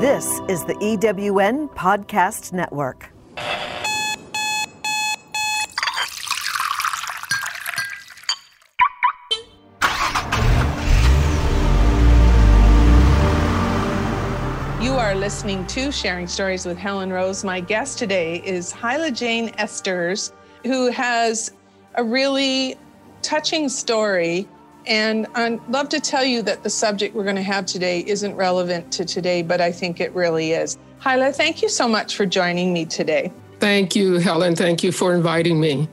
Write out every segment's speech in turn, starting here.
This is the EWN Podcast Network. You are listening to Sharing Stories with Helen Rose. My guest today is Hila Jane Esters, who has a really touching story. And I'd love to tell you that the subject we're going to have today isn't relevant to today, but I think it really is. Hila, thank you so much for joining me today. Thank you, Helen. Thank you for inviting me.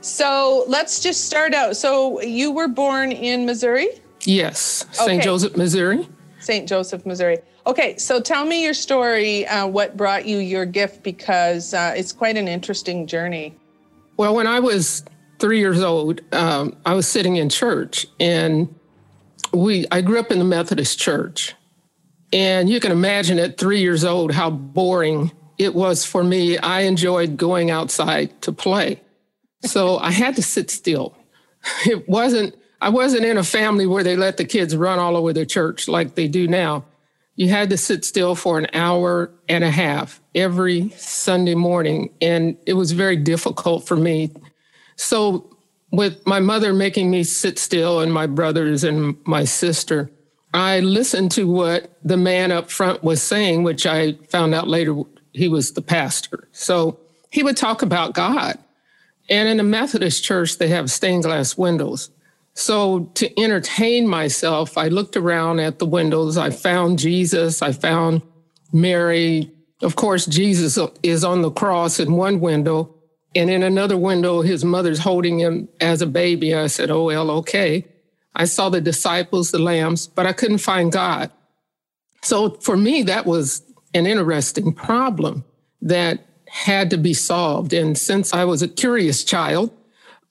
So let's just start out. So you were born in Missouri? Yes, Okay. St. Joseph, Missouri. St. Joseph, Missouri. Okay, so tell me your story, uh, what brought you your gift, because uh, it's quite an interesting journey. Well, when I was three years old, um, I was sitting in church, and we I grew up in the Methodist church, and you can imagine at three years old how boring it was for me. I enjoyed going outside to play, so I had to sit still. It wasn't. I wasn't in a family where they let the kids run all over the church like they do now. You had to sit still for an hour and a half every Sunday morning, and it was very difficult for me so, with my mother making me sit still and my brothers and my sister, I listened to what the man up front was saying, which I found out later he was the pastor. So, he would talk about God. And in a Methodist church, they have stained glass windows. So, to entertain myself, I looked around at the windows. I found Jesus, I found Mary. Of course, Jesus is on the cross in one window. And in another window, his mother's holding him as a baby. I said, Oh, well, okay. I saw the disciples, the lambs, but I couldn't find God. So for me, that was an interesting problem that had to be solved. And since I was a curious child,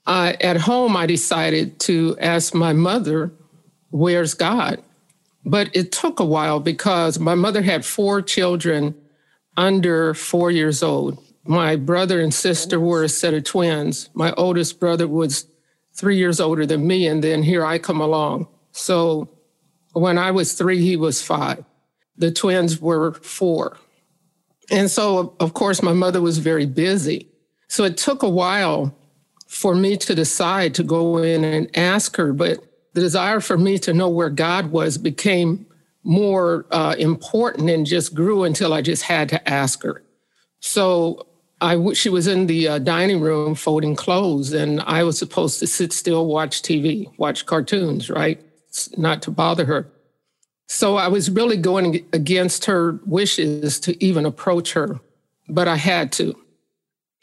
uh, at home, I decided to ask my mother, Where's God? But it took a while because my mother had four children under four years old. My brother and sister were a set of twins. My oldest brother was three years older than me, and then here I come along. So when I was three, he was five. The twins were four. And so, of course, my mother was very busy. So it took a while for me to decide to go in and ask her, but the desire for me to know where God was became more uh, important and just grew until I just had to ask her. So I she was in the uh, dining room folding clothes, and I was supposed to sit still, watch TV, watch cartoons, right? Not to bother her. So I was really going against her wishes to even approach her, but I had to.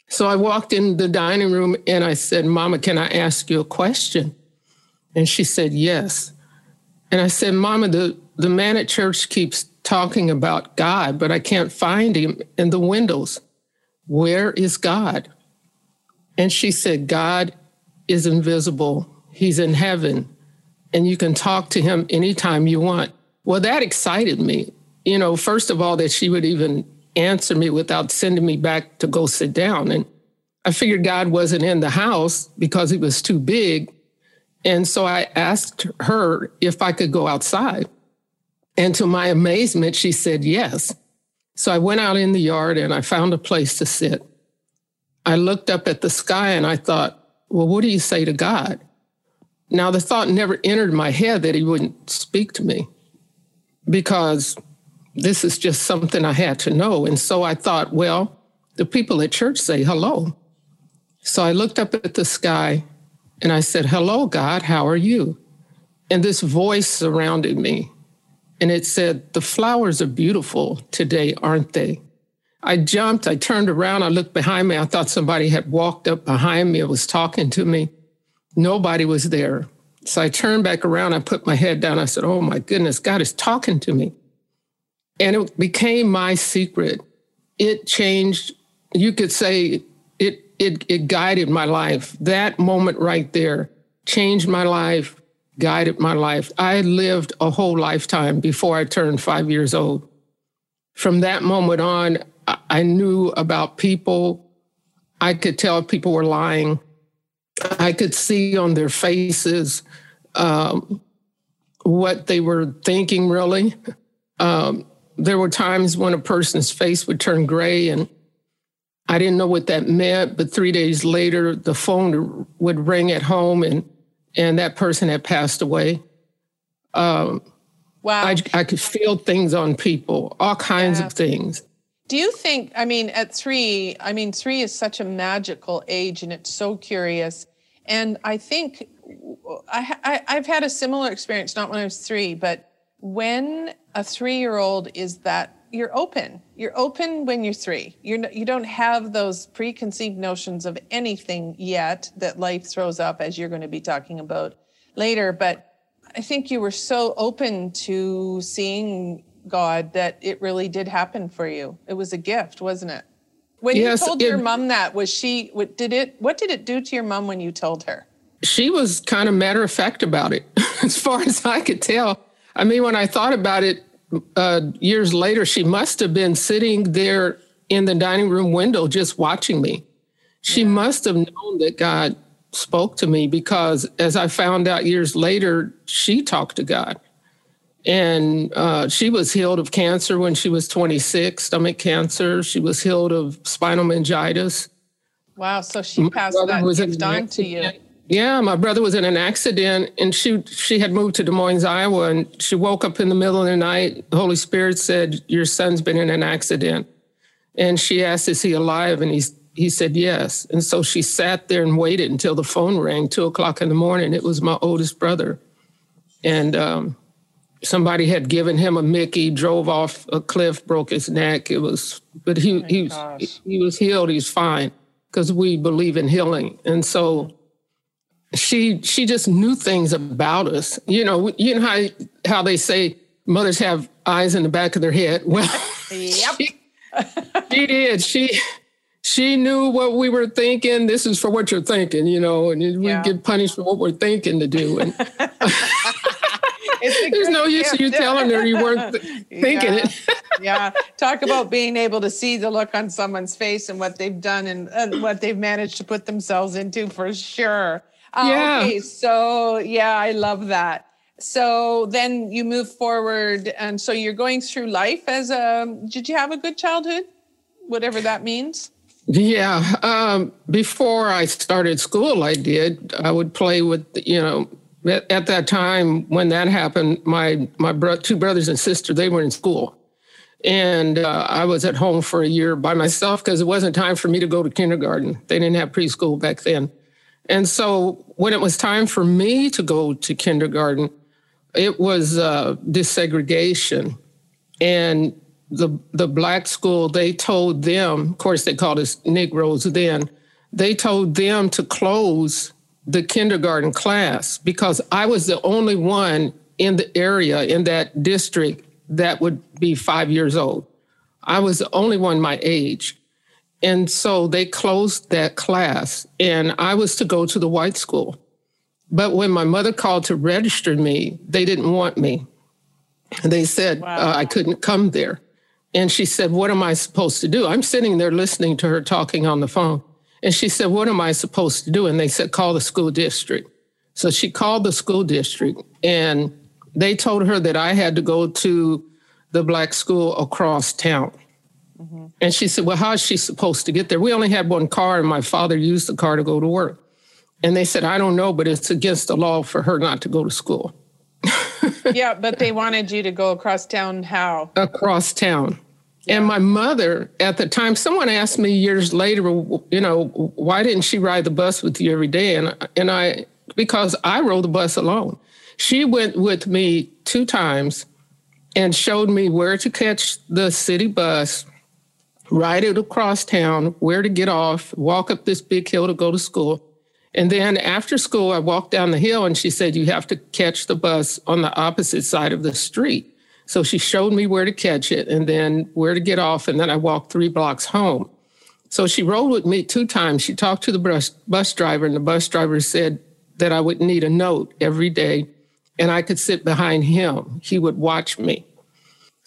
So I walked in the dining room and I said, Mama, can I ask you a question? And she said, Yes. And I said, Mama, the, the man at church keeps talking about God, but I can't find him in the windows. Where is God? And she said, God is invisible. He's in heaven, and you can talk to him anytime you want. Well, that excited me. You know, first of all, that she would even answer me without sending me back to go sit down. And I figured God wasn't in the house because he was too big. And so I asked her if I could go outside. And to my amazement, she said yes. So I went out in the yard and I found a place to sit. I looked up at the sky and I thought, well, what do you say to God? Now, the thought never entered my head that he wouldn't speak to me because this is just something I had to know. And so I thought, well, the people at church say hello. So I looked up at the sky and I said, hello, God, how are you? And this voice surrounded me and it said, The flowers are beautiful today, aren't they? I jumped, I turned around, I looked behind me. I thought somebody had walked up behind me and was talking to me. Nobody was there. So I turned back around, I put my head down. I said, Oh my goodness, God is talking to me. And it became my secret. It changed, you could say, it, it, it guided my life. That moment right there changed my life, guided my life. I lived a whole lifetime before I turned five years old. From that moment on, I- knew about people. I could tell people were lying. I could see on their faces um, what they were thinking, really. Um, there were times when a person's face would turn gray and I didn't know what that meant, but three days later, the phone would ring at home and, and that person had passed away. Um, wow. I, I could feel things on people, all kinds yeah. of things. Do you think, I mean, at three, I mean, three is such a magical age and it's so curious. And I think I, I, have had a similar experience, not when I was three, but when a three year old is that you're open. You're open when you're three. You're you don't have those preconceived notions of anything yet that life throws up, as you're going to be talking about later. But I think you were so open to seeing God that it really did happen for you. It was a gift, wasn't it? When yes, you told it, your mom that, was she? What did it? What did it do to your mom when you told her? She was kind of matter of fact about it, as far as I could tell. I mean, when I thought about it uh, years later, she must have been sitting there in the dining room window just watching me. She yeah. must have known that God spoke to me because, as I found out years later, she talked to God. And uh, she was healed of cancer when she was 26, stomach cancer. She was healed of spinal meningitis. Wow. So she passed that gift on to you. Yeah, my brother was in an accident and she she had moved to Des Moines, Iowa, and she woke up in the middle of the night. The Holy Spirit said, Your son's been in an accident. And she asked, Is he alive? And he's he said yes. And so she sat there and waited until the phone rang, two o'clock in the morning. It was my oldest brother. And um, somebody had given him a Mickey, drove off a cliff, broke his neck. It was, but he, oh he, was, he was healed. He's fine because we believe in healing. And so she she just knew things about us. You know, you know how how they say mothers have eyes in the back of their head. Well, yep. she, she did. She she knew what we were thinking. This is for what you're thinking, you know, and we yeah. get punished for what we're thinking to do. And there's no use in you telling her you weren't th- thinking yeah. it. yeah, talk about being able to see the look on someone's face and what they've done and, and what they've managed to put themselves into for sure. Uh, yeah. Okay, so yeah, I love that. So then you move forward, and so you're going through life as a. Did you have a good childhood, whatever that means? Yeah. Um, before I started school, I did. I would play with, you know, at, at that time when that happened, my my bro- two brothers and sister they were in school, and uh, I was at home for a year by myself because it wasn't time for me to go to kindergarten. They didn't have preschool back then. And so when it was time for me to go to kindergarten, it was uh, desegregation. And the, the black school, they told them, of course, they called us Negroes then, they told them to close the kindergarten class because I was the only one in the area, in that district, that would be five years old. I was the only one my age. And so they closed that class, and I was to go to the white school. But when my mother called to register me, they didn't want me. They said wow. uh, I couldn't come there. And she said, What am I supposed to do? I'm sitting there listening to her talking on the phone. And she said, What am I supposed to do? And they said, Call the school district. So she called the school district, and they told her that I had to go to the black school across town. Mm-hmm. And she said, Well, how is she supposed to get there? We only had one car, and my father used the car to go to work. And they said, I don't know, but it's against the law for her not to go to school. yeah, but they wanted you to go across town how? Across town. Yeah. And my mother at the time, someone asked me years later, you know, why didn't she ride the bus with you every day? And, and I, because I rode the bus alone. She went with me two times and showed me where to catch the city bus ride it across town, where to get off, walk up this big hill to go to school. And then after school, I walked down the hill and she said, You have to catch the bus on the opposite side of the street. So she showed me where to catch it and then where to get off. And then I walked three blocks home. So she rode with me two times. She talked to the bus, bus driver, and the bus driver said that I would need a note every day and I could sit behind him. He would watch me.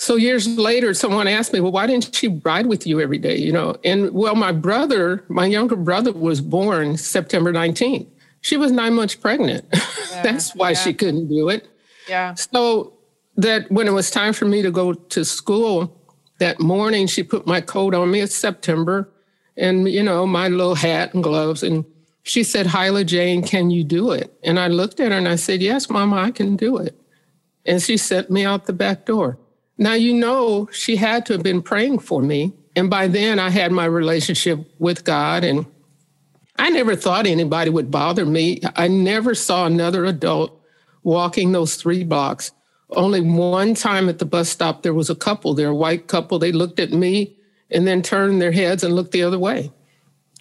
So years later, someone asked me, well, why didn't she ride with you every day? You know, and well, my brother, my younger brother was born September 19th. She was nine months pregnant. Yeah, That's why yeah. she couldn't do it. Yeah. So that when it was time for me to go to school that morning, she put my coat on me. It's September, and you know my little hat and gloves, and she said, "Hila Jane, can you do it?" And I looked at her and I said, "Yes, Mama, I can do it." And she sent me out the back door. Now you know she had to have been praying for me, and by then I had my relationship with God and. I never thought anybody would bother me. I never saw another adult walking those three blocks. Only one time at the bus stop, there was a couple there, a white couple. They looked at me and then turned their heads and looked the other way.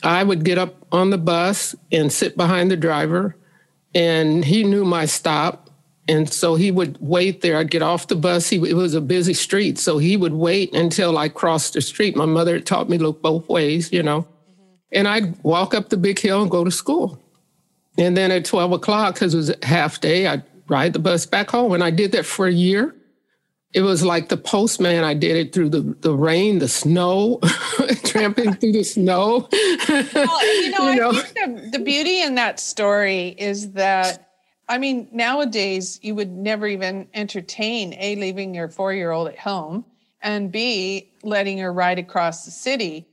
I would get up on the bus and sit behind the driver, and he knew my stop. And so he would wait there. I'd get off the bus. He, it was a busy street. So he would wait until I crossed the street. My mother had taught me to look both ways, you know. Mm-hmm. And I'd walk up the big hill and go to school. And then at 12 o'clock, because it was half day, I'd ride the bus back home. And I did that for a year. It was like the postman. I did it through the, the rain, the snow, tramping through the snow. well, you know, you know? I think the, the beauty in that story is that, I mean, nowadays you would never even entertain A, leaving your four year old at home, and B, letting her ride across the city.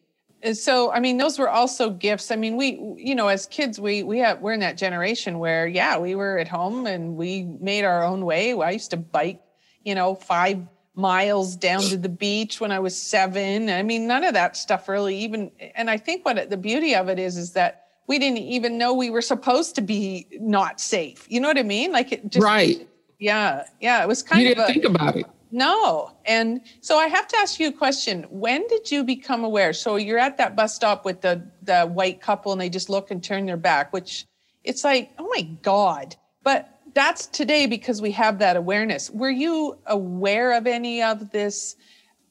Uh, so i mean those were also gifts. I mean we you know as kids we we have we're in that generation where yeah we were at home and we made our own way. I used to bike you know five miles down to the beach when i was seven. I mean none of that stuff really even and i think what the beauty of it is is that we didn't even know we were supposed to be not safe you know what i mean like it just right yeah yeah it was kind you of You didn't a, think about it no. And so I have to ask you a question. When did you become aware? So you're at that bus stop with the the white couple and they just look and turn their back, which it's like, oh my God. But that's today because we have that awareness. Were you aware of any of this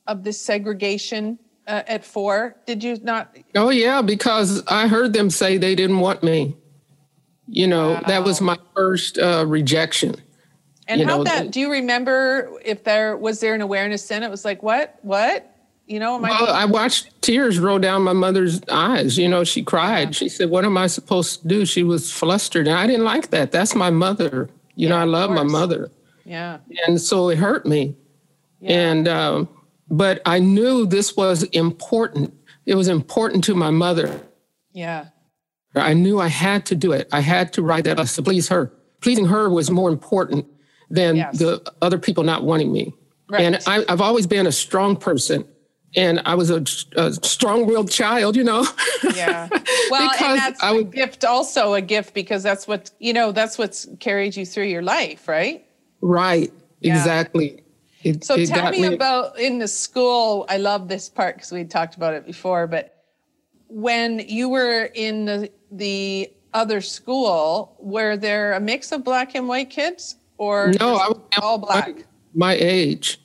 of this segregation uh, at four? Did you not? Oh yeah, because I heard them say they didn't want me. You know, wow. that was my first uh, rejection. And how that? Do you remember if there was there an awareness then? It was like what, what? You know, I well, I watched tears roll down my mother's eyes. You know, she cried. Yeah. She said, "What am I supposed to do?" She was flustered, and I didn't like that. That's my mother. You yeah, know, I love my mother. Yeah. And so it hurt me. Yeah. And um, but I knew this was important. It was important to my mother. Yeah. I knew I had to do it. I had to write that to please her. Pleasing her was more important than yes. the other people not wanting me. Right. And I, have always been a strong person. And I was a, a strong-willed child, you know. Yeah. Well, and that's I would, a gift, also a gift, because that's what you know. That's what's carried you through your life, right? Right. Yeah. Exactly. It, so it tell me, me about in the school. I love this part because we talked about it before. But when you were in the the other school, were there a mix of black and white kids? or no, I was all black? My age.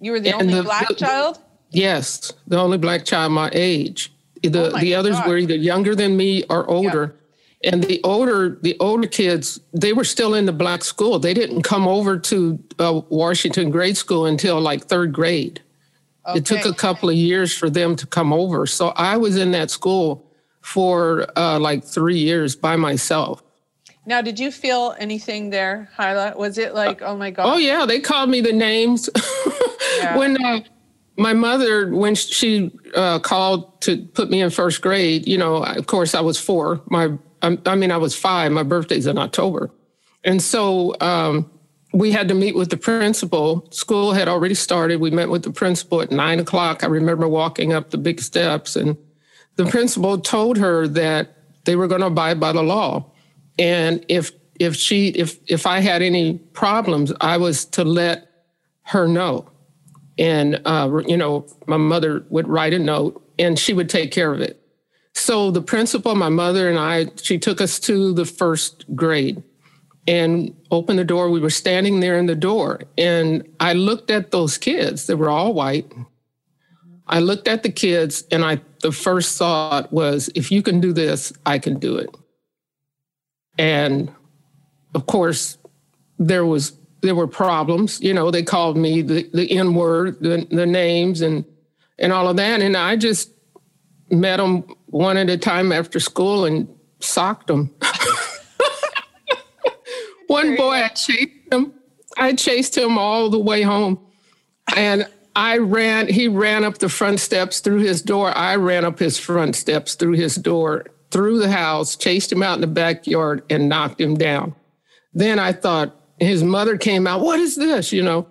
You were the and only the, black the, child. Yes, the only black child my age. The oh the others God. were either younger than me or older. Yeah. And the older the older kids, they were still in the black school. They didn't come over to uh, Washington grade school until like third grade. Okay. It took a couple of years for them to come over. So I was in that school for uh, like three years by myself. Now, did you feel anything there, Hila? Was it like, oh my God? Oh, yeah. They called me the names. yeah. When uh, my mother, when she uh, called to put me in first grade, you know, of course, I was four. My, I mean, I was five. My birthday's in October. And so um, we had to meet with the principal. School had already started. We met with the principal at nine o'clock. I remember walking up the big steps, and the principal told her that they were going to abide by the law and if if she if if I had any problems, I was to let her know. And uh, you know, my mother would write a note, and she would take care of it. So the principal, my mother, and I, she took us to the first grade and opened the door. We were standing there in the door, and I looked at those kids. They were all white. I looked at the kids, and I the first thought was, if you can do this, I can do it. And of course, there was there were problems. You know, they called me the, the N word, the, the names, and and all of that. And I just met them one at a time after school and socked them. one boy, I chased him. I chased him all the way home. And I ran, he ran up the front steps through his door. I ran up his front steps through his door, through the house, chased him out in the backyard, and knocked him down. Then I thought, his mother came out, What is this? You know?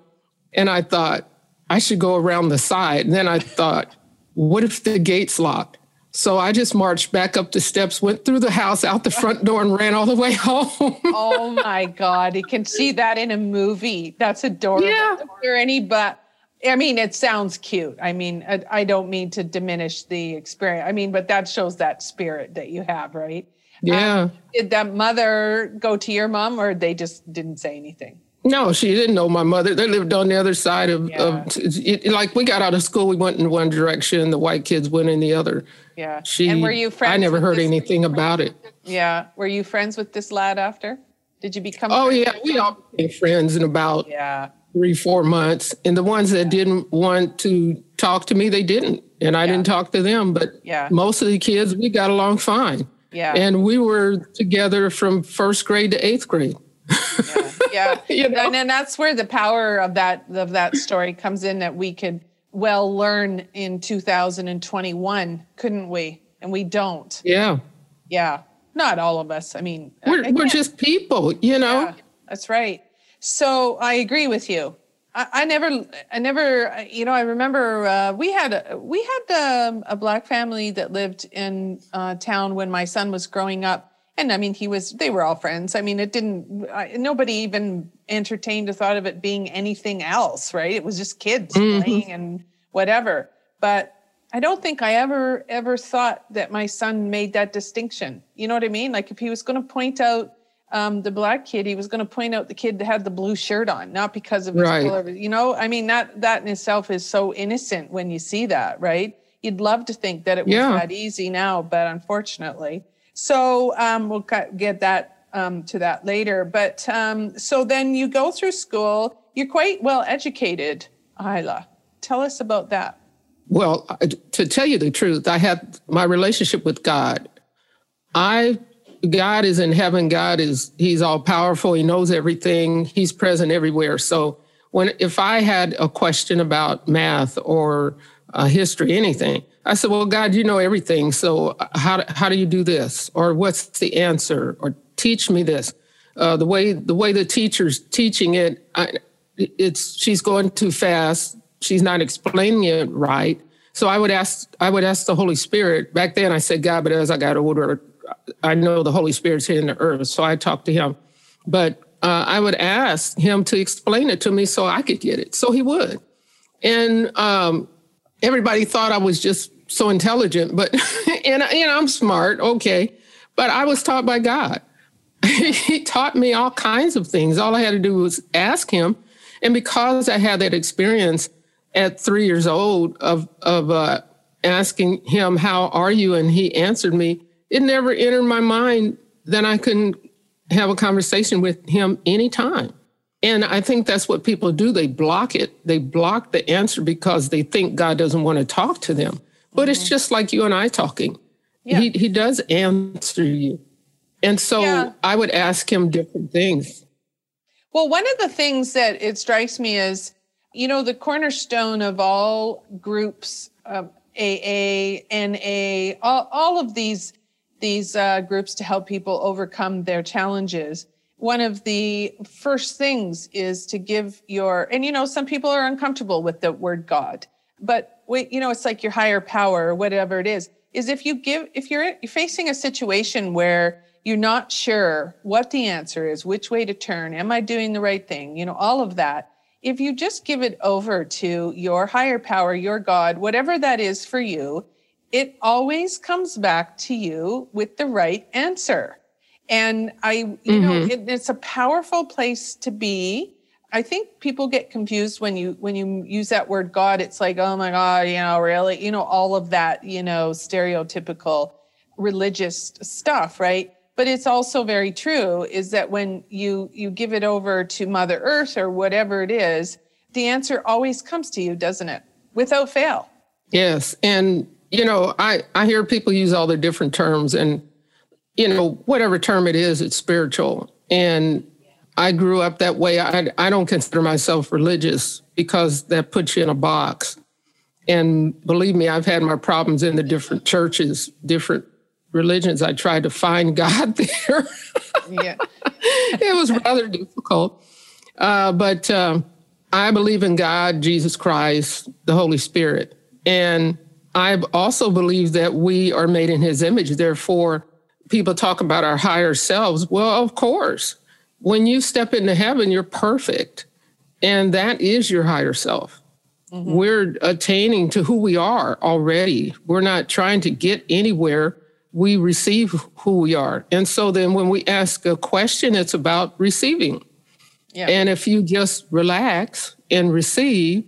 And I thought, I should go around the side. And then I thought, What if the gate's locked? So I just marched back up the steps, went through the house, out the front door, and ran all the way home. oh my God. You can see that in a movie. That's adorable. Yeah. Is there any but I mean, it sounds cute. I mean, I, I, don't mean to diminish the experience. I mean, but that shows that spirit that you have, right? Yeah. Um, did that mother go to your mom or they just didn't say anything? No, she didn't know my mother. They lived on the other side of, yeah. of it, like we got out of school, we went in one direction, the white kids went in the other. Yeah. She, and were you friends? I never heard anything about it. Yeah. Were you friends with this lad after? Did you become? Oh yeah, we all became friends in about yeah three, four months. And the ones that didn't want to talk to me, they didn't. And I yeah. didn't talk to them. But yeah. most of the kids, we got along fine. Yeah. And we were together from first grade to eighth grade. Yeah. yeah. you know? And then that's where the power of that of that story comes in that we could well learn in 2021, couldn't we? And we don't. Yeah. Yeah. Not all of us. I mean, we're, we're just people, you know? Yeah, that's right. So I agree with you. I, I never, I never, you know, I remember uh, we had a, we had um, a black family that lived in uh, town when my son was growing up, and I mean, he was, they were all friends. I mean, it didn't, I, nobody even entertained or thought of it being anything else, right? It was just kids mm-hmm. playing and whatever. But I don't think I ever, ever thought that my son made that distinction. You know what I mean? Like if he was going to point out um, the black kid, he was going to point out the kid that had the blue shirt on, not because of his right. color. You know, I mean that that in itself is so innocent when you see that, right? You'd love to think that it was yeah. that easy now, but unfortunately. So um, we'll get that um, to that later. But um, so then you go through school. You're quite well educated, Hila. Tell us about that. Well, to tell you the truth, I had my relationship with God. I God is in heaven. God is He's all powerful. He knows everything. He's present everywhere. So when if I had a question about math or uh, history, anything, I said, "Well, God, you know everything. So how how do you do this? Or what's the answer? Or teach me this." Uh, the way the way the teacher's teaching it, I, it's she's going too fast. She's not explaining it right. So I would ask I would ask the Holy Spirit. Back then, I said God, but as I got older, I know the Holy Spirit's here in the earth, so I talk to him. But uh, I would ask him to explain it to me so I could get it. So he would. And um, everybody thought I was just so intelligent, but, and, know, I'm smart, okay. But I was taught by God. he taught me all kinds of things. All I had to do was ask him. And because I had that experience at three years old of, of uh, asking him, How are you? And he answered me, it never entered my mind that I couldn't have a conversation with him anytime. And I think that's what people do. They block it. They block the answer because they think God doesn't want to talk to them. But mm-hmm. it's just like you and I talking. Yeah. He, he does answer you. And so yeah. I would ask him different things. Well, one of the things that it strikes me is, you know, the cornerstone of all groups, uh, AA, NA, all, all of these these uh, groups to help people overcome their challenges. One of the first things is to give your, and you know, some people are uncomfortable with the word God, but you know, it's like your higher power or whatever it is, is if you give, if you're, you're facing a situation where you're not sure what the answer is, which way to turn, am I doing the right thing? You know, all of that. If you just give it over to your higher power, your God, whatever that is for you, it always comes back to you with the right answer. And I, you mm-hmm. know, it, it's a powerful place to be. I think people get confused when you when you use that word God. It's like, oh my God, you know, really, you know, all of that, you know, stereotypical religious stuff, right? But it's also very true is that when you you give it over to Mother Earth or whatever it is, the answer always comes to you, doesn't it? Without fail. Yes, and you know, I, I hear people use all the different terms, and, you know, whatever term it is, it's spiritual. And I grew up that way. I, I don't consider myself religious because that puts you in a box. And believe me, I've had my problems in the different churches, different religions. I tried to find God there. yeah. it was rather difficult. Uh, but uh, I believe in God, Jesus Christ, the Holy Spirit. And I also believe that we are made in his image. Therefore, people talk about our higher selves. Well, of course, when you step into heaven, you're perfect. And that is your higher self. Mm-hmm. We're attaining to who we are already. We're not trying to get anywhere. We receive who we are. And so then when we ask a question, it's about receiving. Yeah. And if you just relax and receive,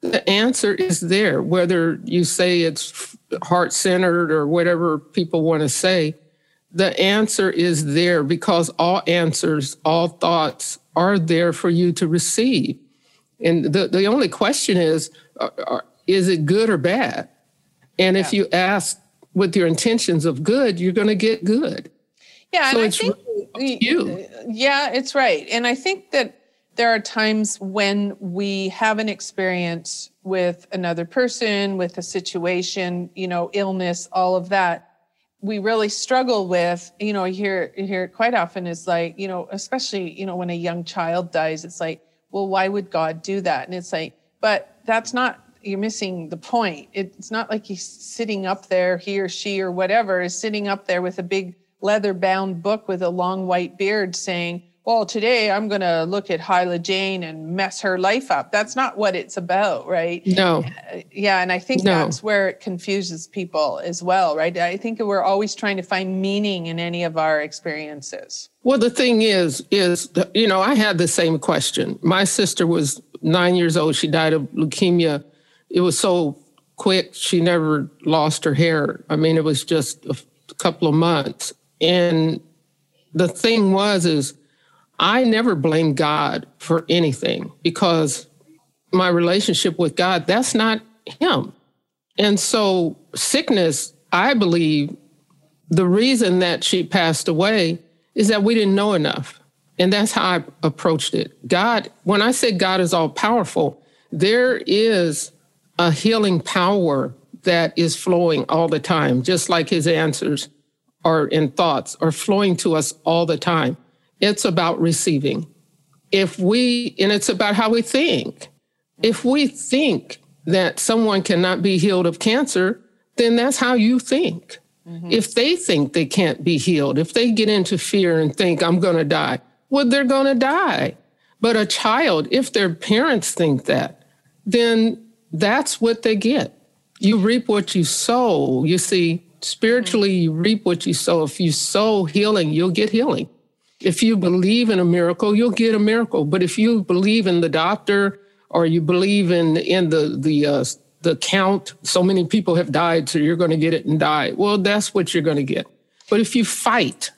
the answer is there, whether you say it's heart centered or whatever people want to say. The answer is there because all answers, all thoughts are there for you to receive. And the, the only question is uh, uh, is it good or bad? And yeah. if you ask with your intentions of good, you're going to get good. Yeah, so and I think you. Yeah, it's right. And I think that there are times when we have an experience with another person, with a situation, you know, illness, all of that. We really struggle with, you know, here here quite often is like, you know, especially, you know, when a young child dies, it's like, well, why would God do that? And it's like, but that's not you're missing the point. It's not like he's sitting up there, he or she or whatever is sitting up there with a big leather bound book with a long white beard saying, well, today I'm going to look at Hila Jane and mess her life up. That's not what it's about, right? No. Uh, yeah. And I think no. that's where it confuses people as well, right? I think we're always trying to find meaning in any of our experiences. Well, the thing is, is, you know, I had the same question. My sister was nine years old. She died of leukemia. It was so quick. She never lost her hair. I mean, it was just a couple of months. And the thing was, is, I never blame God for anything because my relationship with God, that's not Him. And so, sickness, I believe the reason that she passed away is that we didn't know enough. And that's how I approached it. God, when I say God is all powerful, there is a healing power that is flowing all the time, just like his answers are in thoughts are flowing to us all the time. It's about receiving. If we, and it's about how we think. If we think that someone cannot be healed of cancer, then that's how you think. Mm-hmm. If they think they can't be healed, if they get into fear and think, I'm going to die, well, they're going to die. But a child, if their parents think that, then that's what they get. You reap what you sow. You see, spiritually, you reap what you sow. If you sow healing, you'll get healing. If you believe in a miracle, you'll get a miracle. But if you believe in the doctor or you believe in in the the uh, the count, so many people have died, so you're going to get it and die. Well, that's what you're going to get. But if you fight,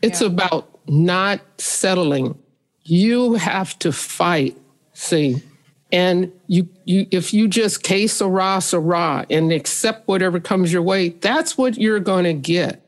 it's yeah. about not settling. You have to fight. See, and you you if you just case a rah, rah and accept whatever comes your way, that's what you're going to get.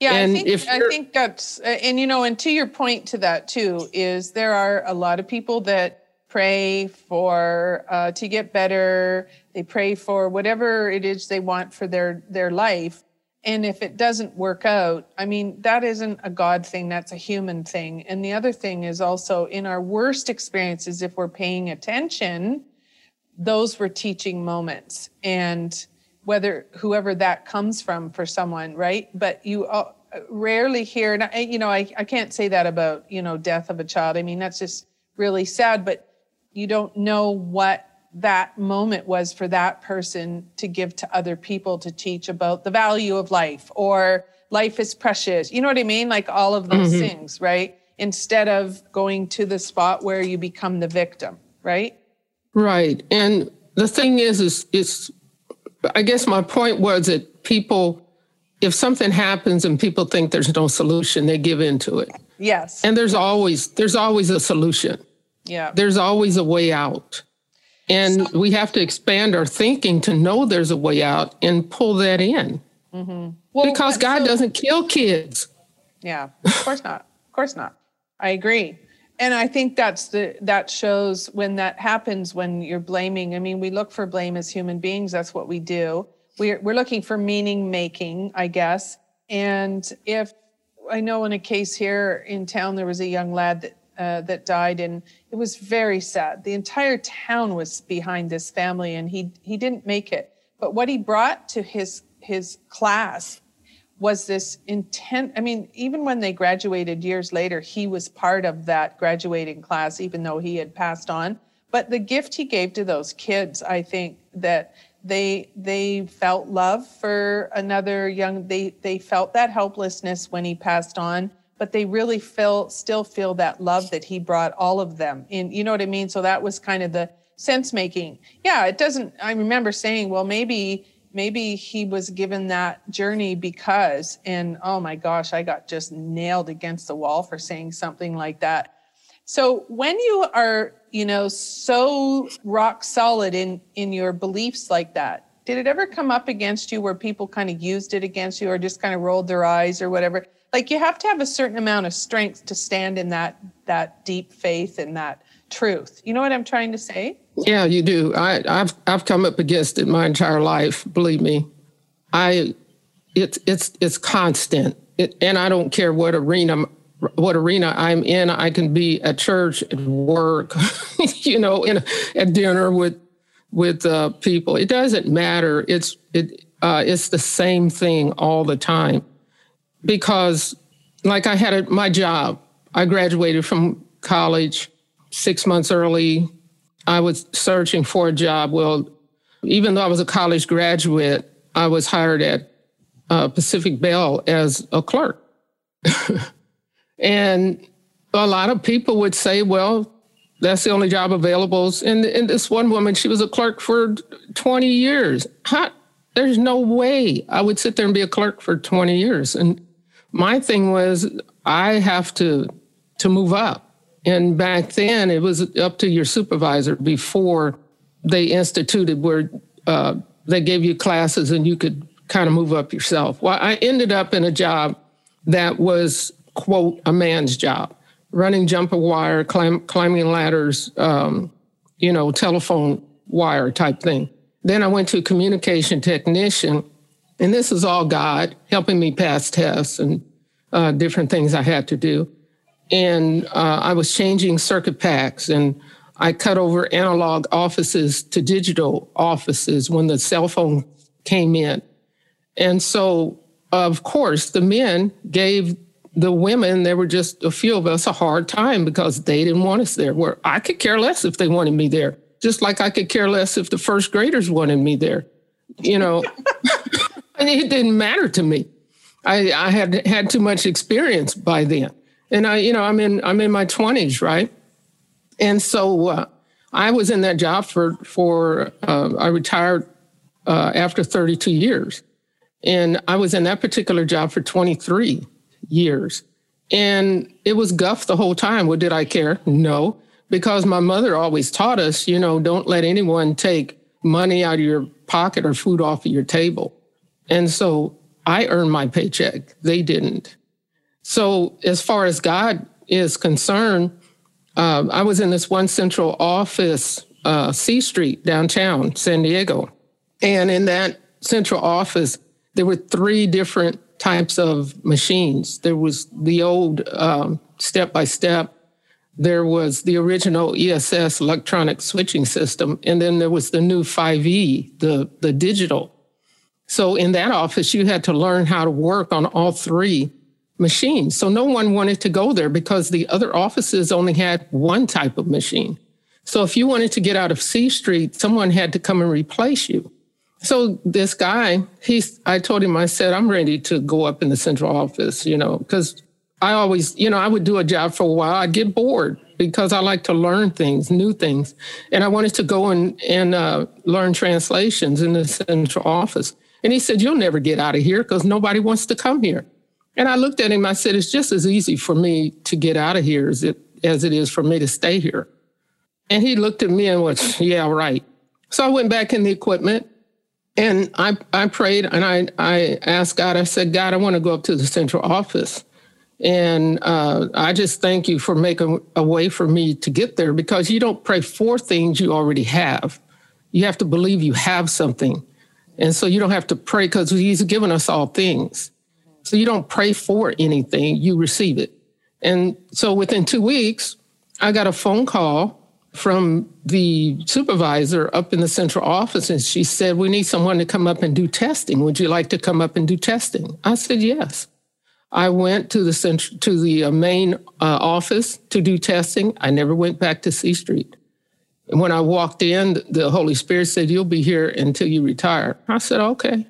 Yeah, and I think I think that's and you know, and to your point to that too is there are a lot of people that pray for uh, to get better. They pray for whatever it is they want for their their life, and if it doesn't work out, I mean, that isn't a God thing. That's a human thing. And the other thing is also in our worst experiences, if we're paying attention, those were teaching moments and whether whoever that comes from for someone, right? But you uh, rarely hear, and I, you know, I, I can't say that about, you know, death of a child. I mean, that's just really sad, but you don't know what that moment was for that person to give to other people to teach about the value of life or life is precious. You know what I mean? Like all of those mm-hmm. things, right? Instead of going to the spot where you become the victim, right? Right. And the thing is, is, is I guess my point was that people, if something happens and people think there's no solution, they give into it. Yes. And there's always there's always a solution. Yeah. There's always a way out. And so, we have to expand our thinking to know there's a way out and pull that in. Mm-hmm. Well, because God so, doesn't kill kids. Yeah, of course not. Of course not. I agree. And I think that's the that shows when that happens when you're blaming. I mean, we look for blame as human beings. That's what we do. We're we're looking for meaning making, I guess. And if I know in a case here in town there was a young lad that uh, that died, and it was very sad. The entire town was behind this family, and he he didn't make it. But what he brought to his his class was this intent. I mean, even when they graduated years later, he was part of that graduating class, even though he had passed on. But the gift he gave to those kids, I think that they they felt love for another young. They they felt that helplessness when he passed on, but they really feel still feel that love that he brought all of them in. You know what I mean? So that was kind of the sense making. Yeah, it doesn't. I remember saying, well, maybe maybe he was given that journey because and oh my gosh i got just nailed against the wall for saying something like that. So when you are you know so rock solid in in your beliefs like that did it ever come up against you where people kind of used it against you or just kind of rolled their eyes or whatever? Like you have to have a certain amount of strength to stand in that that deep faith and that truth. You know what i'm trying to say yeah, you do. I, have I've come up against it my entire life. Believe me, I it's it's it's constant. It, and I don't care what arena what arena I'm in. I can be at church, at work, you know, in at dinner with with uh, people. It doesn't matter. It's it uh, it's the same thing all the time because, like, I had a, my job. I graduated from college six months early I was searching for a job. Well, even though I was a college graduate, I was hired at uh, Pacific Bell as a clerk. and a lot of people would say, well, that's the only job available. And, and this one woman, she was a clerk for 20 years. How, there's no way I would sit there and be a clerk for 20 years. And my thing was, I have to to move up. And back then, it was up to your supervisor before they instituted where uh, they gave you classes and you could kind of move up yourself. Well, I ended up in a job that was, quote, a man's job running jumper wire, climb, climbing ladders, um, you know, telephone wire type thing. Then I went to communication technician, and this is all God helping me pass tests and uh, different things I had to do and uh, I was changing circuit packs and I cut over analog offices to digital offices when the cell phone came in. And so, of course, the men gave the women, there were just a few of us, a hard time because they didn't want us there. Where I could care less if they wanted me there, just like I could care less if the first graders wanted me there. You know, it didn't matter to me. I, I had had too much experience by then and I, you know, I'm in I'm in my 20s, right? And so uh, I was in that job for for uh, I retired uh, after 32 years, and I was in that particular job for 23 years, and it was guff the whole time. Well, did I care? No, because my mother always taught us, you know, don't let anyone take money out of your pocket or food off of your table, and so I earned my paycheck. They didn't. So, as far as God is concerned, uh, I was in this one central office, uh, C Street, downtown San Diego. And in that central office, there were three different types of machines. There was the old step by step, there was the original ESS electronic switching system, and then there was the new 5E, the, the digital. So in that office, you had to learn how to work on all three machines. So no one wanted to go there because the other offices only had one type of machine. So if you wanted to get out of C Street, someone had to come and replace you. So this guy, he's, I told him, I said, I'm ready to go up in the central office, you know, because I always, you know, I would do a job for a while. I'd get bored because I like to learn things, new things. And I wanted to go and, and uh, learn translations in the central office. And he said, You'll never get out of here because nobody wants to come here. And I looked at him, I said, it's just as easy for me to get out of here as it, as it is for me to stay here. And he looked at me and went, yeah, right. So I went back in the equipment and I, I prayed and I, I asked God, I said, God, I want to go up to the central office. And uh, I just thank you for making a way for me to get there because you don't pray for things you already have. You have to believe you have something. And so you don't have to pray because He's given us all things. So you don't pray for anything, you receive it. And so within two weeks, I got a phone call from the supervisor up in the central office, and she said, We need someone to come up and do testing. Would you like to come up and do testing? I said, Yes. I went to the central, to the uh, main uh, office to do testing. I never went back to C Street. And when I walked in, the Holy Spirit said, You'll be here until you retire. I said, Okay.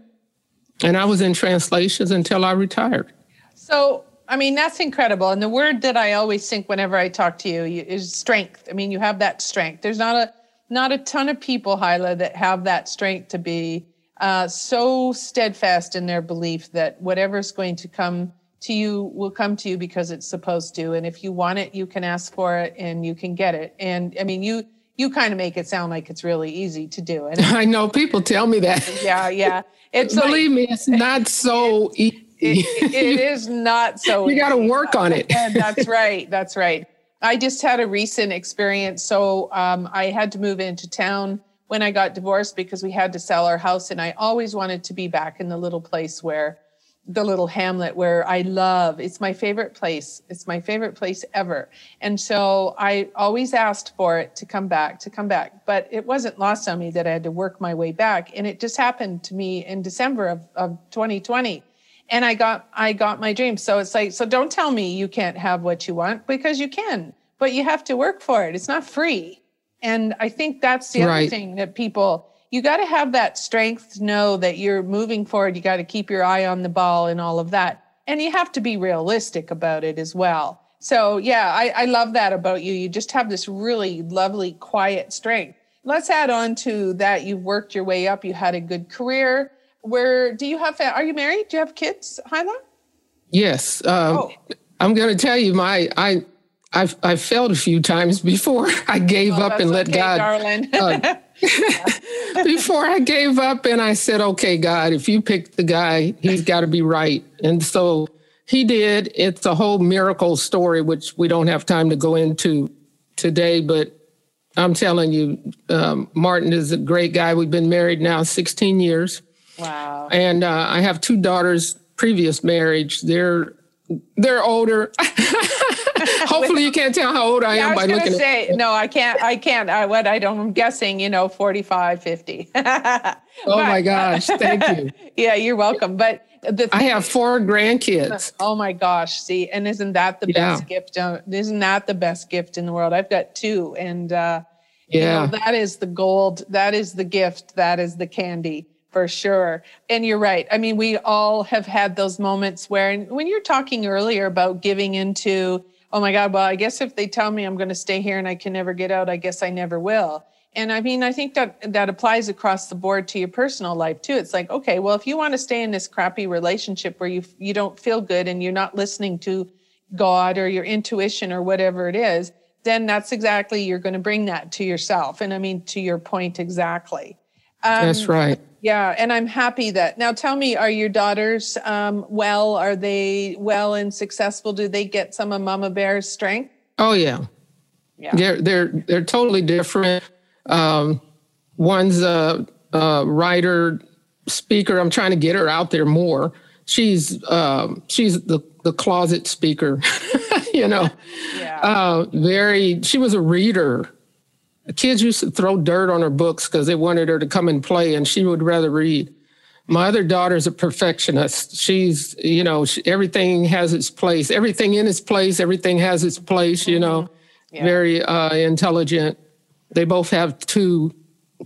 And I was in translations until I retired. So, I mean, that's incredible. And the word that I always think whenever I talk to you is strength. I mean, you have that strength. There's not a not a ton of people, Hila, that have that strength to be uh, so steadfast in their belief that whatever's going to come to you will come to you because it's supposed to. And if you want it, you can ask for it and you can get it. And I mean, you you kind of make it sound like it's really easy to do. And I know people tell me that. Yeah, yeah. It's believe like, me, it's not so easy. It, it is not so. you got to work on it. that's right. That's right. I just had a recent experience. So um, I had to move into town when I got divorced because we had to sell our house, and I always wanted to be back in the little place where the little hamlet where I love. It's my favorite place. It's my favorite place ever. And so I always asked for it to come back, to come back. But it wasn't lost on me that I had to work my way back. And it just happened to me in December of, of 2020. And I got I got my dream. So it's like, so don't tell me you can't have what you want because you can, but you have to work for it. It's not free. And I think that's the right. other thing that people you got to have that strength to know that you're moving forward. You got to keep your eye on the ball and all of that. And you have to be realistic about it as well. So, yeah, I, I love that about you. You just have this really lovely, quiet strength. Let's add on to that. You've worked your way up. You had a good career. Where do you have, are you married? Do you have kids, Hila? Yes. Um, oh. I'm going to tell you, my, I, I've, I've failed a few times before I gave oh, up and let okay, God. Darling. uh, before I gave up and I said, okay, God, if you pick the guy, he's got to be right. And so he did. It's a whole miracle story, which we don't have time to go into today, but I'm telling you, um, Martin is a great guy. We've been married now 16 years. Wow. And uh, I have two daughters, previous marriage. They're they're older. Hopefully, you can't tell how old I yeah, am I by looking say, at. No, I can't. I can't. I, what I don't. I'm guessing. You know, 45, 50. oh but, my gosh! Thank you. yeah, you're welcome. But the I have four grandkids. Oh my gosh! See, and isn't that the yeah. best gift? Uh, isn't that the best gift in the world? I've got two, and uh, yeah, you know, that is the gold. That is the gift. That is the candy for sure. And you're right. I mean, we all have had those moments where, when you're talking earlier about giving into, oh my God, well, I guess if they tell me I'm going to stay here and I can never get out, I guess I never will. And I mean, I think that that applies across the board to your personal life too. It's like, okay, well, if you want to stay in this crappy relationship where you you don't feel good and you're not listening to God or your intuition or whatever it is, then that's exactly you're going to bring that to yourself. And I mean, to your point exactly. Um, that's right. Yeah, and I'm happy that. Now, tell me, are your daughters um, well? Are they well and successful? Do they get some of Mama Bear's strength? Oh yeah, yeah. They're they're they're totally different. Um, one's a, a, writer, speaker. I'm trying to get her out there more. She's um, she's the the closet speaker. you know, yeah. uh, very. She was a reader kids used to throw dirt on her books because they wanted her to come and play, and she would rather read. My other daughter's a perfectionist. She's, you know, she, everything has its place. Everything in its place. Everything has its place. You know, mm-hmm. yeah. very uh, intelligent. They both have two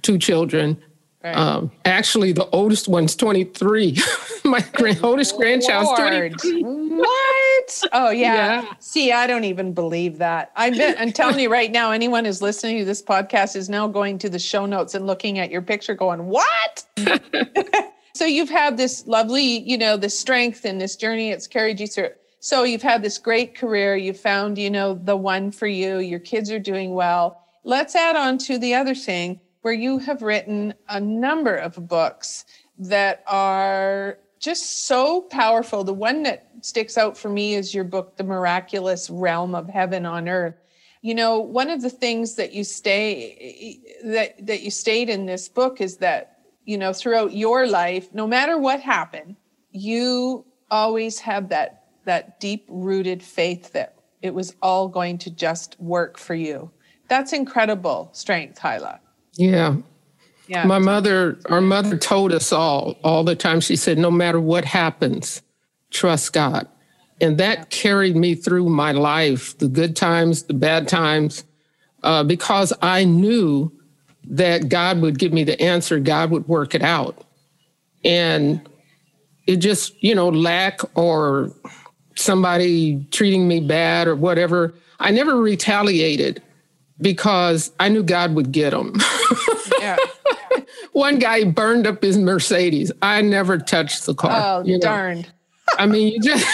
two children. Right. Um, actually, the oldest one's 23. My grand, oldest grandchild's 23. What? Oh, yeah. yeah. See, I don't even believe that. I'm, I'm telling you right now, anyone who's listening to this podcast is now going to the show notes and looking at your picture going, what? so you've had this lovely, you know, this strength and this journey. It's carried you through. So you've had this great career. You found, you know, the one for you. Your kids are doing well. Let's add on to the other thing where you have written a number of books that are just so powerful. The one that sticks out for me is your book, The Miraculous Realm of Heaven on Earth. You know, one of the things that you stay that that you state in this book is that, you know, throughout your life, no matter what happened, you always have that that deep rooted faith that it was all going to just work for you. That's incredible strength, Hila. Yeah. Yeah. My mother, our mother told us all, all the time, she said, no matter what happens, trust God. And that yeah. carried me through my life, the good times, the bad times, uh, because I knew that God would give me the answer, God would work it out. And it just, you know, lack or somebody treating me bad or whatever, I never retaliated because I knew God would get them. yeah. One guy burned up his Mercedes. I never touched the car. Oh, you know? darned. I mean, you just,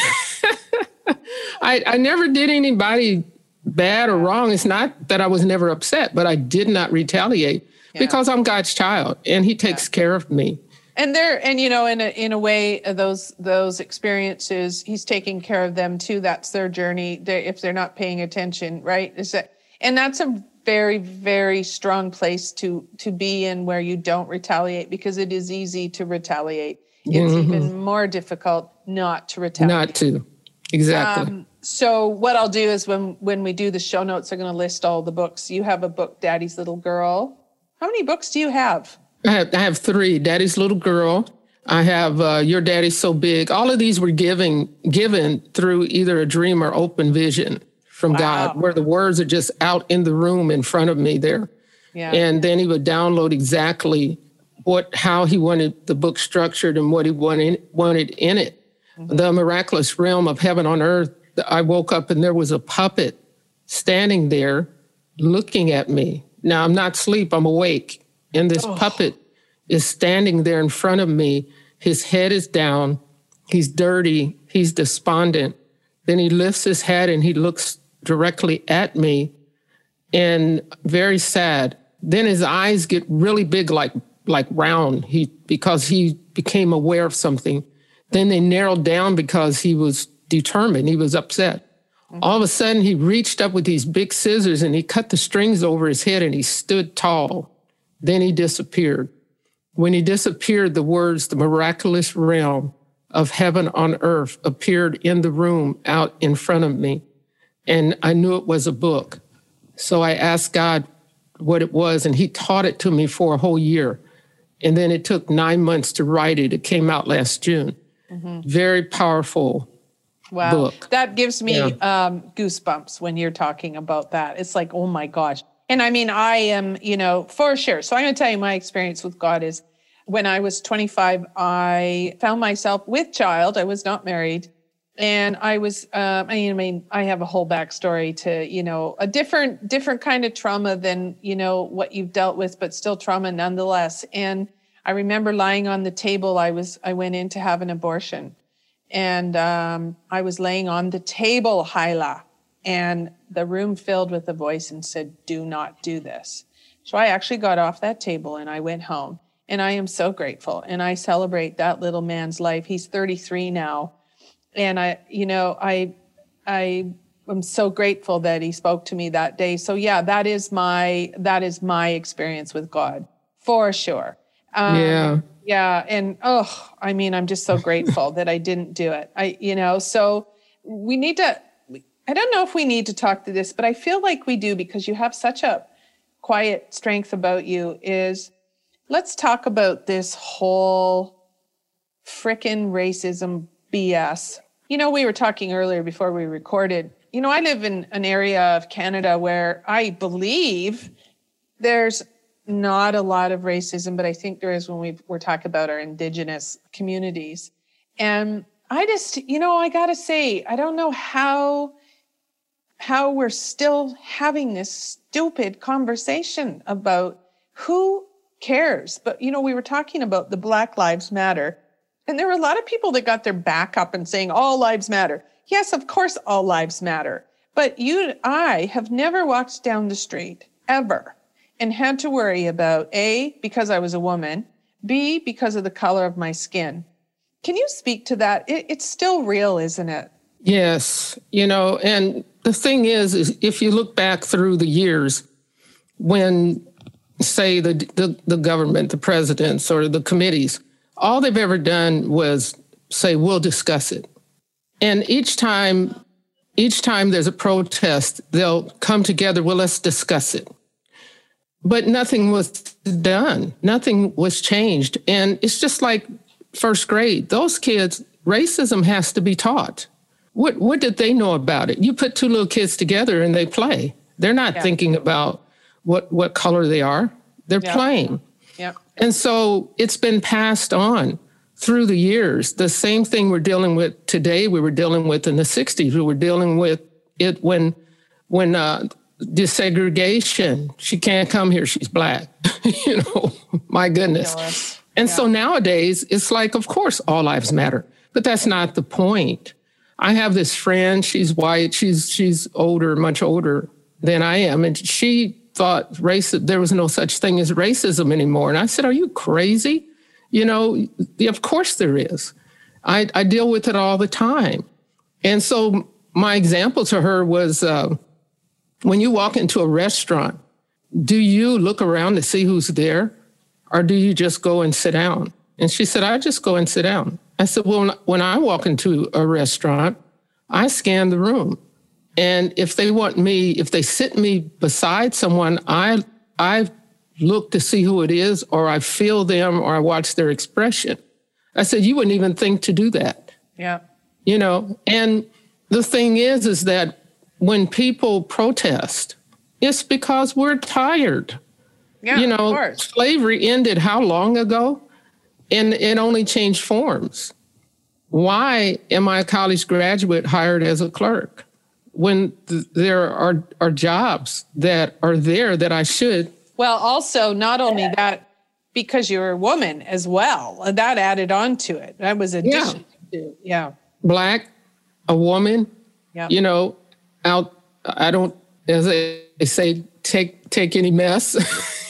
I, I never did anybody bad or wrong. It's not that I was never upset, but I did not retaliate yeah. because I'm God's child and He takes yeah. care of me and they're and you know in a in a way uh, those those experiences he's taking care of them too that's their journey they, if they're not paying attention right is that and that's a very very strong place to to be in where you don't retaliate because it is easy to retaliate it's mm-hmm. even more difficult not to retaliate not to exactly um, so what i'll do is when when we do the show notes i'm going to list all the books you have a book daddy's little girl how many books do you have I have, I have three. Daddy's little girl. I have uh, Your Daddy's So Big. All of these were given given through either a dream or open vision from wow. God, where the words are just out in the room in front of me there. Yeah. And then he would download exactly what how he wanted the book structured and what he wanted wanted in it. Mm-hmm. The miraculous realm of heaven on earth. I woke up and there was a puppet standing there looking at me. Now I'm not asleep, I'm awake. And this oh. puppet is standing there in front of me. His head is down. He's dirty. He's despondent. Then he lifts his head and he looks directly at me and very sad. Then his eyes get really big, like like round. He because he became aware of something. Then they narrowed down because he was determined. He was upset. All of a sudden, he reached up with these big scissors and he cut the strings over his head and he stood tall. Then he disappeared. When he disappeared, the words, the miraculous realm of heaven on earth appeared in the room out in front of me. And I knew it was a book. So I asked God what it was, and he taught it to me for a whole year. And then it took nine months to write it. It came out last June. Mm-hmm. Very powerful wow. book. That gives me yeah. um, goosebumps when you're talking about that. It's like, oh my gosh. And I mean, I am, you know, for sure. So I'm going to tell you my experience with God is when I was 25, I found myself with child. I was not married. And I was, uh, I mean, I have a whole backstory to, you know, a different, different kind of trauma than, you know, what you've dealt with, but still trauma nonetheless. And I remember lying on the table. I was, I went in to have an abortion and um, I was laying on the table, Hila, and the room filled with a voice and said, Do not do this. So I actually got off that table and I went home. And I am so grateful. And I celebrate that little man's life. He's 33 now. And I, you know, I, I am so grateful that he spoke to me that day. So yeah, that is my, that is my experience with God for sure. Um, yeah. Yeah. And oh, I mean, I'm just so grateful that I didn't do it. I, you know, so we need to, I don't know if we need to talk to this, but I feel like we do because you have such a quiet strength about you. Is let's talk about this whole frickin' racism BS. You know, we were talking earlier before we recorded. You know, I live in an area of Canada where I believe there's not a lot of racism, but I think there is when we we're talking about our indigenous communities. And I just, you know, I gotta say, I don't know how how we're still having this stupid conversation about who cares. But, you know, we were talking about the Black Lives Matter, and there were a lot of people that got their back up and saying all lives matter. Yes, of course, all lives matter. But you, and I have never walked down the street ever and had to worry about A, because I was a woman, B, because of the color of my skin, Can you speak to that? It, it's still real, isn't it? Yes. You know, and the thing is, is if you look back through the years when, say, the, the, the government, the presidents, or the committees, all they've ever done was say, we'll discuss it. And each time, each time there's a protest, they'll come together, well, let's discuss it. But nothing was done, nothing was changed. And it's just like first grade. Those kids, racism has to be taught. What, what did they know about it? You put two little kids together and they play. They're not yeah. thinking about what, what color they are, they're yeah. playing. And so it's been passed on through the years. The same thing we're dealing with today, we were dealing with in the 60s. We were dealing with it when, when uh, desegregation, she can't come here, she's black. you know, my goodness. And yeah. so nowadays, it's like, of course, all lives matter, but that's not the point. I have this friend, she's white, she's she's older, much older than I am, and she thought race there was no such thing as racism anymore. And I said, Are you crazy? You know, of course there is. I, I deal with it all the time. And so my example to her was uh, when you walk into a restaurant, do you look around to see who's there or do you just go and sit down? And she said, I just go and sit down. I said, Well, when I walk into a restaurant, I scan the room. And if they want me, if they sit me beside someone, I I look to see who it is, or I feel them, or I watch their expression. I said, you wouldn't even think to do that. Yeah. You know, and the thing is, is that when people protest, it's because we're tired. Yeah, you know, slavery ended how long ago? And it only changed forms. Why am I a college graduate hired as a clerk when th- there are, are jobs that are there that I should well, also, not only that, because you're a woman as well, uh, that added on to it. That was addition yeah. to, yeah. Black, a woman, yeah. you know, out, I don't, as they say, take, take any mess.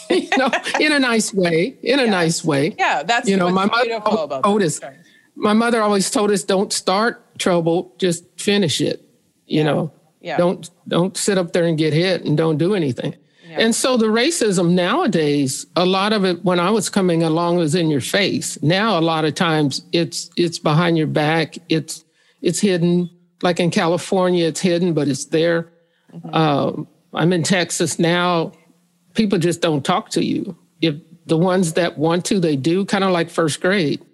you know, in a nice way, in a nice way. Yeah, that's you know, my mother told us. My mother always told us, "Don't start trouble, just finish it." You yeah. know, yeah. don't don't sit up there and get hit and don't do anything. And so the racism nowadays, a lot of it when I was coming along was in your face. Now a lot of times it's it's behind your back. It's it's hidden. Like in California, it's hidden, but it's there. Mm-hmm. Uh, I'm in Texas now. People just don't talk to you. If the ones that want to, they do, kind of like first grade.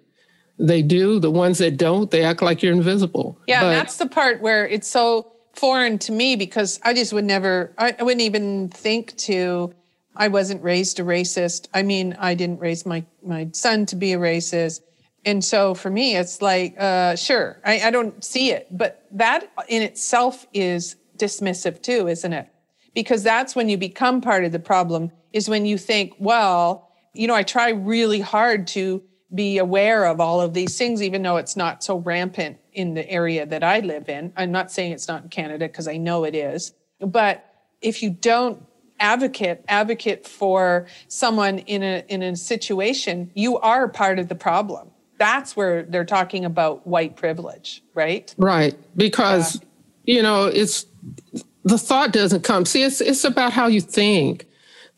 They do. The ones that don't, they act like you're invisible. Yeah, but, that's the part where it's so foreign to me because I just would never, I, I wouldn't even think to, I wasn't raised a racist. I mean, I didn't raise my, my son to be a racist. And so for me, it's like, uh, sure, I, I don't see it. But that in itself is dismissive too, isn't it? Because that's when you become part of the problem, is when you think, well, you know, I try really hard to be aware of all of these things, even though it's not so rampant in the area that I live in. I'm not saying it's not in Canada because I know it is. But if you don't advocate advocate for someone in a in a situation, you are part of the problem. That's where they're talking about white privilege, right? Right. Because yeah. you know, it's the thought doesn't come. See, it's it's about how you think.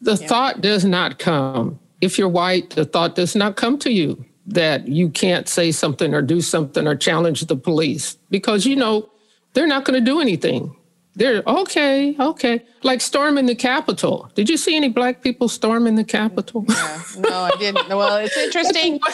The yeah. thought does not come if you're white, the thought does not come to you that you can't say something or do something or challenge the police because you know they're not going to do anything. They're okay, okay. Like storming the Capitol. Did you see any black people storming the Capitol? Yeah, no, I didn't. Well, it's interesting.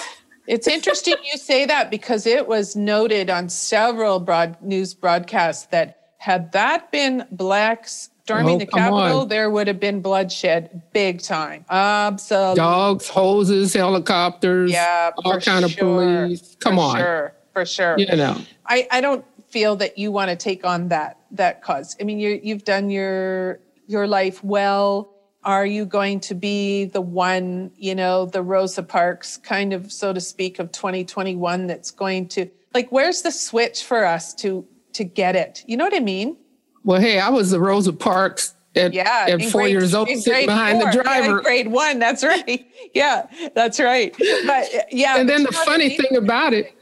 It's interesting you say that because it was noted on several broad news broadcasts that had that been blacks storming oh, the Capitol, on. there would have been bloodshed big time. Absolutely. Dogs, hoses, helicopters, yeah, all kind sure. of police. Come on. for on. Sure, for sure. You know. I, I don't feel that you want to take on that that cause. I mean, you you've done your your life well. Are you going to be the one, you know, the Rosa Parks kind of, so to speak, of 2021 that's going to like where's the switch for us to to get it? You know what I mean? Well, hey, I was the Rosa Parks at, yeah, at four grade, years old, sitting behind four. the driver. Yeah, grade one, that's right. Yeah, that's right. But yeah. And then the funny thing about it,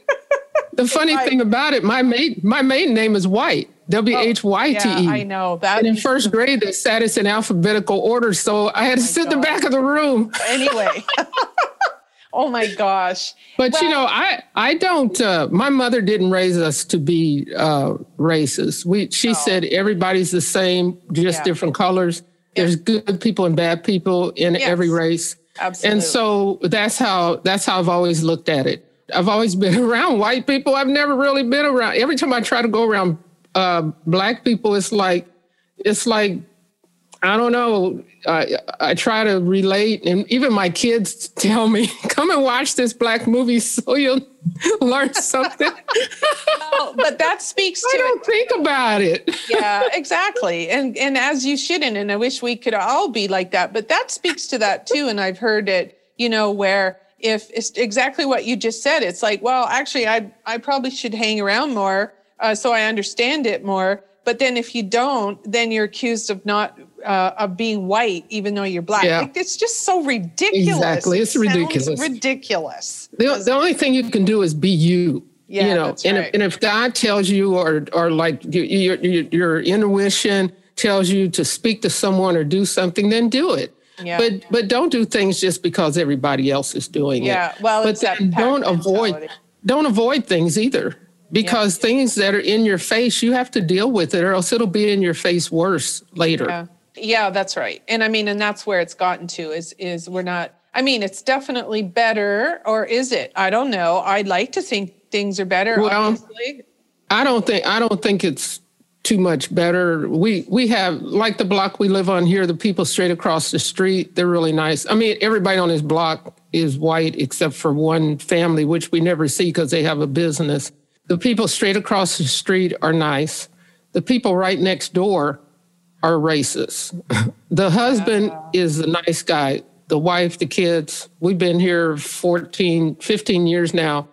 the funny I- thing about it, my maiden my maiden name is Whyte. W oh, H Y T E. Yeah, I know that. And in first grade, they sat us in alphabetical order, so I had to oh sit in the back of the room. anyway. oh my gosh. But you know, I I don't. Uh, my mother didn't raise us to be uh, racist. We she said everybody's the same, just Yeah. different colors. There's good people and bad people in Yes. every race, Absolutely. and so that's how that's how I've always looked at it. I've always been around white people. I've never really been around. Every time I try to go around uh, black people, it's like it's like I don't know. I, I try to relate, and even my kids tell me, "Come and watch this black movie, so you'll learn something." But that speaks I to don't think about it. yeah, exactly. And and as you shouldn't. And I wish we could all be like that. But that speaks to that too. And I've heard it, you know, where if it's exactly what you just said, it's like, well, actually, I I probably should hang around more uh, so I understand it more. But then if you don't, then you're accused of not uh, of being white, even though you're black. Yeah. Like, it's just so ridiculous. Exactly. It's sounds ridiculous. Ridiculous. The, the only thing you can do is be you. Yeah, you know, and if, and if God tells you, or or like your, your your intuition tells you to speak to someone or do something, then do it. Yeah. But but don't do things just because everybody else is doing Yeah, it. Yeah. Well, but it's that then don't avoid don't avoid things either. Because things that are in your face, you have to deal with it, or else it'll be in your face worse later. Yeah. Yeah, that's right. And I mean, and that's where it's gotten to is is we're not I mean, it's definitely better, or is it? I don't know. I'd like to think things are better, Well, obviously. I don't think I don't think it's too much better. We we have like the block we live on here. The people straight across the street, they're really nice. I mean, everybody on this block is white except for one family, which we never see because they have a business. The people straight across the street are nice. The people right next door are racist. the husband is a nice guy. The wife, the kids. We've been here 14, 15 years now.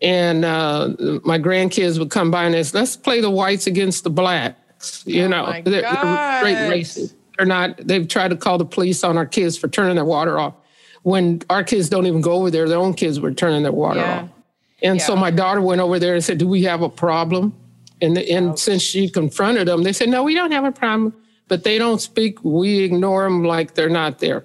And uh, my grandkids would come by and say, let's play the whites against the blacks. You know, Oh my they're, they're great gosh. They're not, they've tried to call the police on our kids for turning their water off. When our kids don't even go over there, their own kids were turning their water Yeah. off. And so my daughter went over there and said, Do we have a problem? And, the, and oh. since she confronted them, they said, No, we don't have a problem. But they don't speak. We ignore them like they're not there.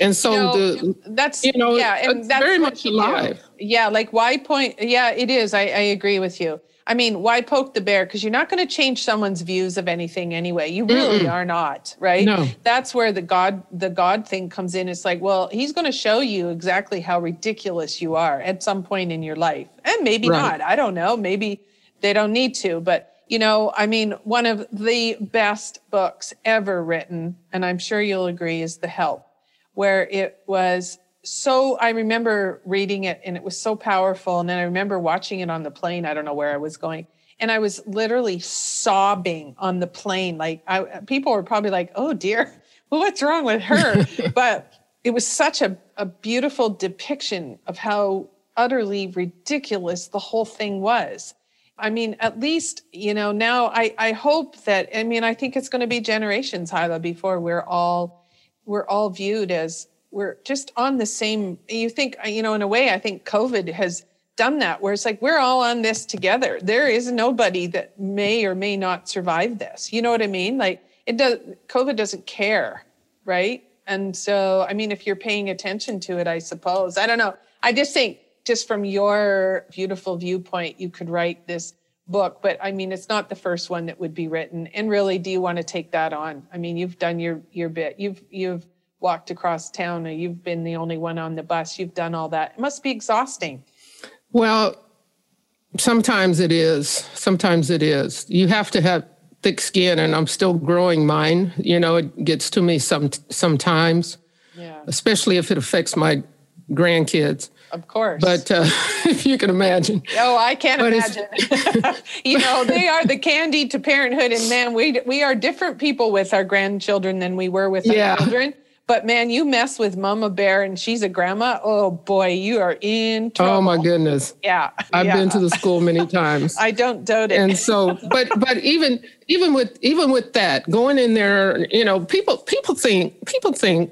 And so No, the, that's you know, yeah, and that's very much you do. alive. Yeah, like why point? Yeah, it is. I, I agree with you. I mean, why poke the bear? Because you're not going to change someone's views of anything anyway. You really are not, right? No. That's where the God the God thing comes in. It's like, well, he's going to show you exactly how ridiculous you are at some point in your life, and maybe Right. not. I don't know. Maybe they don't need to, but you know, I mean, one of the best books ever written, and I'm sure you'll agree, is The Help where it was so I remember reading it and it was so powerful. And then I remember watching it on the plane. I don't know where I was going. And I was literally sobbing on the plane. Like I, people were probably like, oh dear, well, what's wrong with her? but it was such a, a beautiful depiction of how utterly ridiculous the whole thing was. I mean, at least, you know, now I, I hope that, I mean, I think it's going to be generations, Hila, before we're all, we're all viewed as we're just on the same, you think, uh, you know, in a way, I think COVID has done that where it's like, we're all on this together. There is nobody that may or may not survive this. You know what I mean? Like it does, COVID doesn't care. Right. And so, I mean, if you're paying attention to it, I suppose, I don't know. I just think just from your beautiful viewpoint, you could write this book, but I mean, it's not the first one that would be written. And really, do you want to take that on? I mean, you've done your your bit. You've you've walked across town, or you've been the only one on the bus. You've done all that. It must be exhausting. Well, sometimes it is. Sometimes it is. You have to have thick skin, and I'm still growing mine. You know, it gets to me some sometimes, Yeah, especially if it affects my grandkids. of course. But uh, if you can imagine, Oh, I can't But imagine. you know, they are the candy to parenthood, and man, we we are different people with our grandchildren than we were with Yeah. our children. But man, you mess with Mama Bear, and she's a grandma. Oh boy, you are in trouble. oh my goodness, Yeah, I've yeah. been to the school many times. I don't doubt it. and so but but even even with even with that going in there you know people people think people think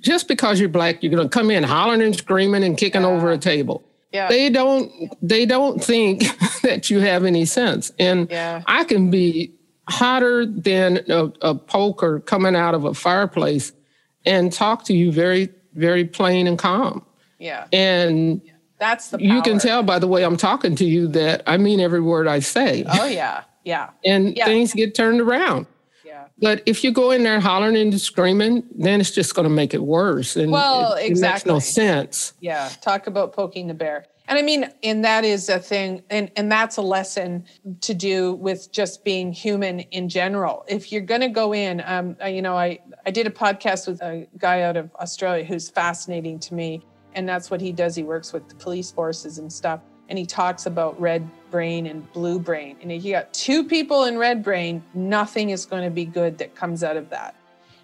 just because you're black you're going to come in hollering and screaming and kicking over a table Yeah. They don't they don't think that you have any sense. And Yeah. I can be hotter than a, a poker coming out of a fireplace and talk to you very, very plain and calm. Yeah. And That's the you can tell by the way I'm talking to you that I mean every word I say. Oh yeah. Yeah. and yeah. things get turned around. Yeah. But if you go in there hollering and screaming, then it's just going to make it worse. And Well, it, it exactly. makes no sense. Yeah, talk about poking the bear. And I mean, and that is a thing, and, and that's a lesson to do with just being human in general. If you're going to go in, um, you know, I, I did a podcast with a guy out of Australia who's fascinating to me. And that's what he does. He works with the police forces and stuff. And he talks about red brain and blue brain. And if you got two people in red brain, nothing is going to be good that comes out of that.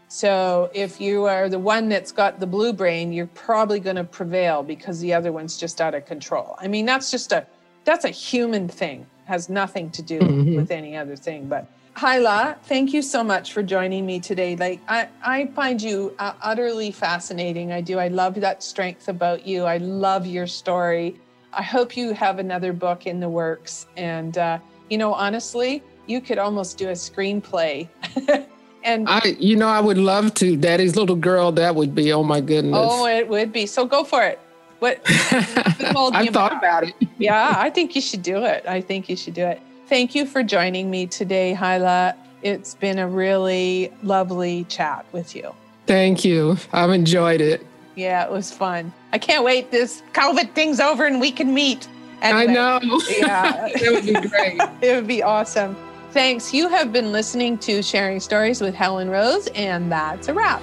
So if you are the one that's got the blue brain, you're probably going to prevail because the other one's just out of control. I mean, that's just a that's a human thing. Has nothing to do with any other thing. But Hila, thank you so much for joining me today. Like I, I find you uh, utterly fascinating. I do. I love that strength about you. I love your story. I hope you have another book in the works. And uh, you know, honestly, you could almost do a screenplay. and I, you know, I would love to. Daddy's little girl, that would be, oh my goodness. Oh, it would be. So go for it. What? what's holding you I've thought about it. Yeah, I think you should do it. I think you should do it. Thank you for joining me today, Hila. It's been a really lovely chat with you. Thank you. I've enjoyed it. Yeah, it was fun. I can't wait. This COVID thing's over and we can meet. I know. Yeah. it would be great. it would be awesome. Thanks. You have been listening to Sharing Stories with Helen Rose, and that's a wrap.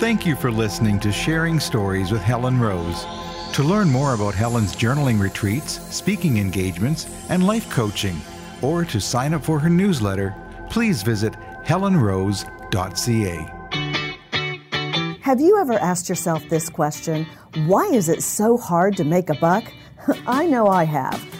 Thank you for listening to Sharing Stories with Helen Rose. To learn more about Helen's journaling retreats, speaking engagements, and life coaching, or to sign up for her newsletter, please visit helenrose.ca. Have you ever asked yourself this question? Why is it so hard to make a buck? I know I have.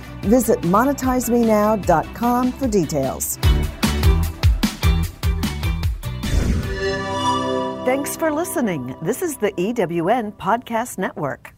Visit monetizemenow.com for details. Thanks for listening. This is the EWN Podcast Network.